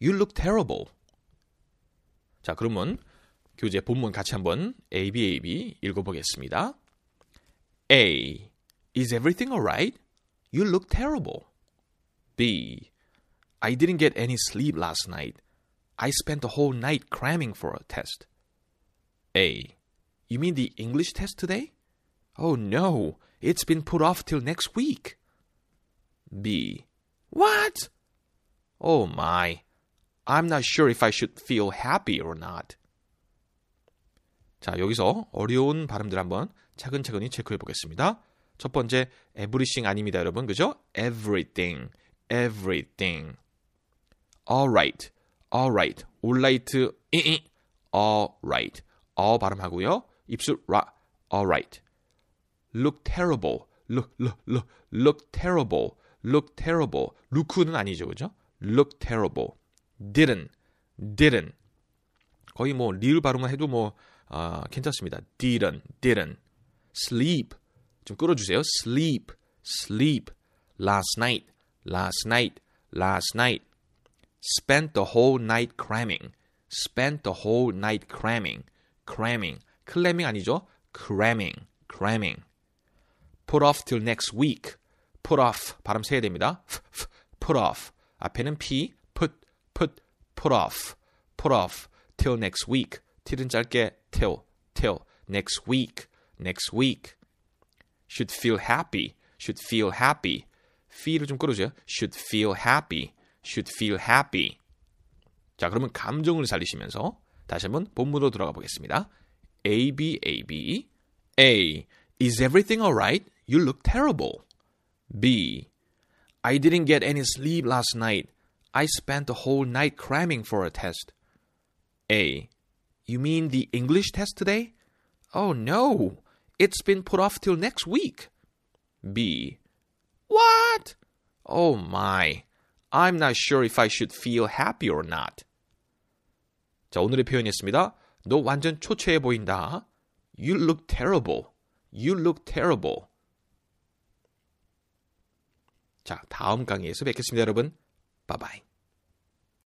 You look terrible. 자, 그러면 교재 본문 같이 한번 A, B, A, B 읽어보겠습니다. A. Is everything alright? You look terrible. B. I didn't get any sleep last night. I spent the whole night cramming for a test. A. You mean the English test today? Oh no, it's been put off till next week. B. What? Oh my. I'm not sure if I should feel happy or not. 자, 여기서 어려운 발음들 한번 차근차근히 체크해 보겠습니다. 첫 번째, everything 아닙니다, 여러분. 그죠? everything, everything. alright, alright, alright, 이이, alright, 어 발음하고요. 입술 라, alright. look terrible, look, look, look, look terrible, look terrible. look는 아니죠, 그죠? look terrible. didn't, didn't. 거의 뭐 리을 발음만 해도 뭐 아, 괜찮습니다. didn't, didn't. sleep. 좀 끌어주세요. sleep, sleep. last night, last night, last night. spent the whole night cramming. spent the whole night cramming. cramming. 클래밍 아니죠? cramming, cramming. put off till next week. put off. 발음 세야 됩니다. put off. 앞에는 p, put, put, put off. put off till next week. till은 짧게 till, till. next week, next week. should feel happy, should feel happy. feel을 좀 끌어줘요. should feel happy, should feel happy. 자, 그러면 감정을 살리시면서 다시 한번 본문으로 돌아가 보겠습니다. A, B, A, B. A. Is everything alright? You look terrible. B. I didn't get any sleep last night. I spent the whole night cramming for a test. A. You mean the English test today? Oh no, it's been put off till next week. B. What? Oh my, I'm not sure if I should feel happy or not. 자, 오늘의 표현이었습니다. 너 완전 초췌해 보인다. You look terrible. You look terrible. 자, 다음 강의에서 뵙겠습니다, 여러분. Bye bye.